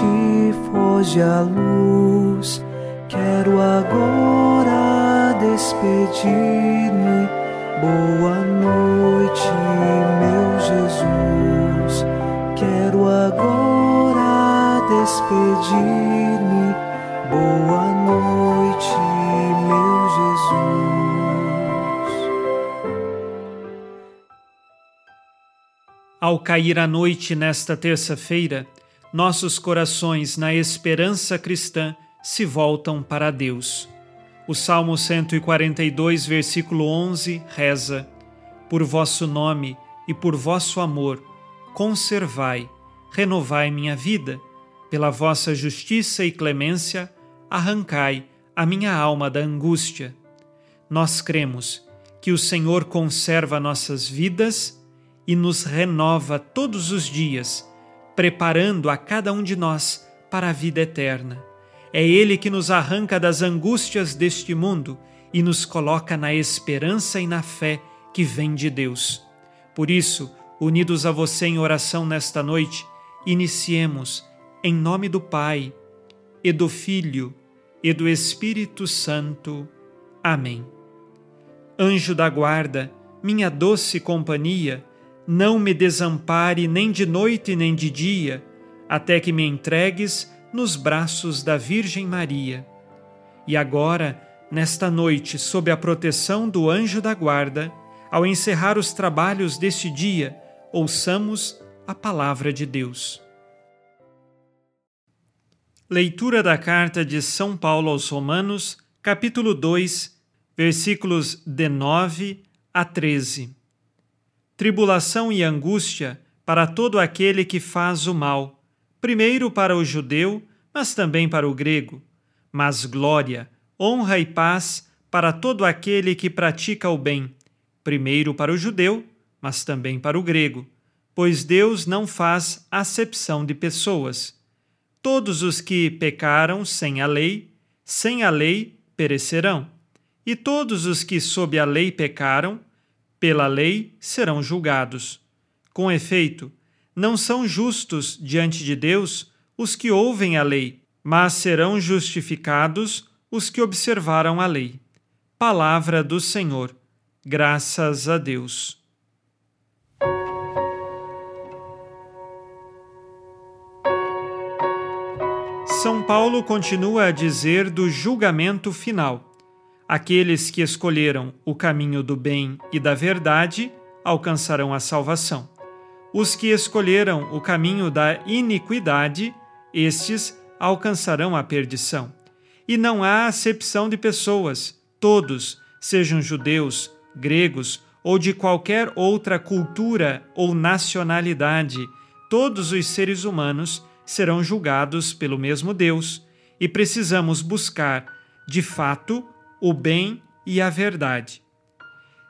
Noite, foge a luz. Quero agora despedir-me. Boa noite, meu Jesus. Quero agora despedir-me. Boa noite, meu Jesus. Ao cair a noite nesta terça-feira, nossos corações, na esperança cristã, se voltam para Deus. O Salmo 142, versículo 11 reza: Por vosso nome e por vosso amor, conservai, renovai minha vida, pela vossa justiça e clemência, arrancai a minha alma da angústia. Nós cremos que o Senhor conserva nossas vidas e nos renova todos os dias, preparando a cada um de nós para a vida eterna. É Ele que nos arranca das angústias deste mundo e nos coloca na esperança e na fé que vem de Deus. Por isso, unidos a você em oração nesta noite, iniciemos em nome do Pai, e do Filho, e do Espírito Santo. Amém. Anjo da guarda, minha doce companhia, não me desampare nem de noite nem de dia, até que me entregues nos braços da Virgem Maria. E agora, nesta noite, sob a proteção do anjo da guarda, ao encerrar os trabalhos deste dia, ouçamos a palavra de Deus. Leitura da carta de São Paulo aos Romanos, capítulo 2, versículos de 9 a 13. Tribulação e angústia para todo aquele que faz o mal primeiro para o judeu, mas também para o grego, mas glória, honra e paz para todo aquele que pratica o bem, primeiro para o judeu, mas também para o grego, pois Deus não faz acepção de pessoas. Todos os que pecaram sem a lei, sem a lei perecerão, e todos os que sob a lei pecaram, pela lei serão julgados. Com efeito, não são justos diante de Deus os que ouvem a lei, mas serão justificados os que observaram a lei. Palavra do Senhor. Graças a Deus. São Paulo continua a dizer do julgamento final. Aqueles que escolheram o caminho do bem e da verdade alcançarão a salvação. Os que escolheram o caminho da iniquidade, estes alcançarão a perdição. E não há acepção de pessoas, todos, sejam judeus, gregos ou de qualquer outra cultura ou nacionalidade, todos os seres humanos serão julgados pelo mesmo Deus. E precisamos buscar, de fato, o bem e a verdade.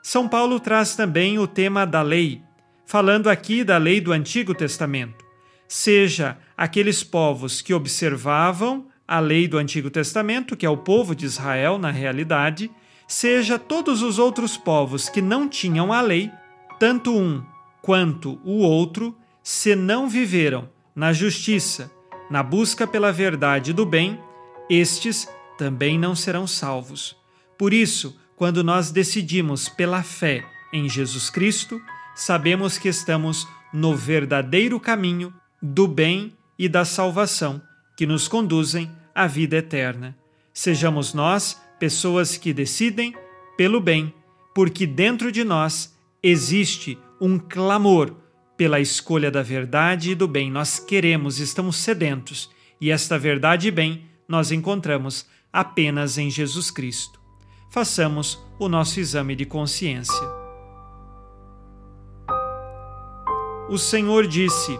São Paulo traz também o tema da lei falando aqui da lei do Antigo Testamento, seja aqueles povos que observavam a lei do Antigo Testamento, que é o povo de Israel na realidade, seja todos os outros povos que não tinham a lei, tanto um quanto o outro, se não viveram na justiça, na busca pela verdade do bem, estes também não serão salvos. Por isso, quando nós decidimos pela fé em Jesus Cristo, sabemos que estamos no verdadeiro caminho do bem e da salvação que nos conduzem à vida eterna. Sejamos nós pessoas que decidem pelo bem, porque dentro de nós existe um clamor pela escolha da verdade e do bem. Nós queremos, estamos sedentos, e esta verdade e bem nós encontramos apenas em Jesus Cristo. Façamos o nosso exame de consciência. o Senhor disse: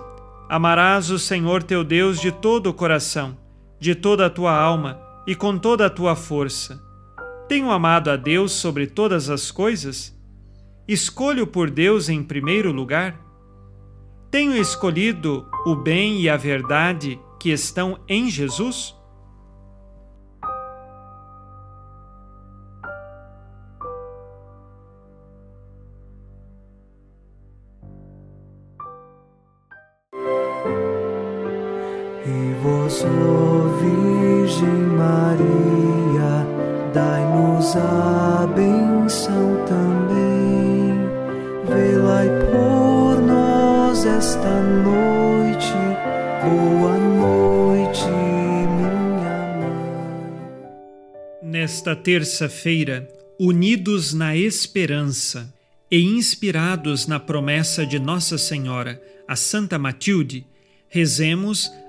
Amarás o Senhor teu Deus de todo o coração, de toda a tua alma e com toda a tua força. Tenho amado a Deus sobre todas as coisas? Escolho por Deus em primeiro lugar? Tenho escolhido o bem e a verdade que estão em Jesus? E vós, ó Virgem Maria, dai-nos a benção também. Velai por nós esta noite. Boa noite, minha mãe. Nesta terça-feira, unidos na esperança e inspirados na promessa de Nossa Senhora, a Santa Matilde, rezemos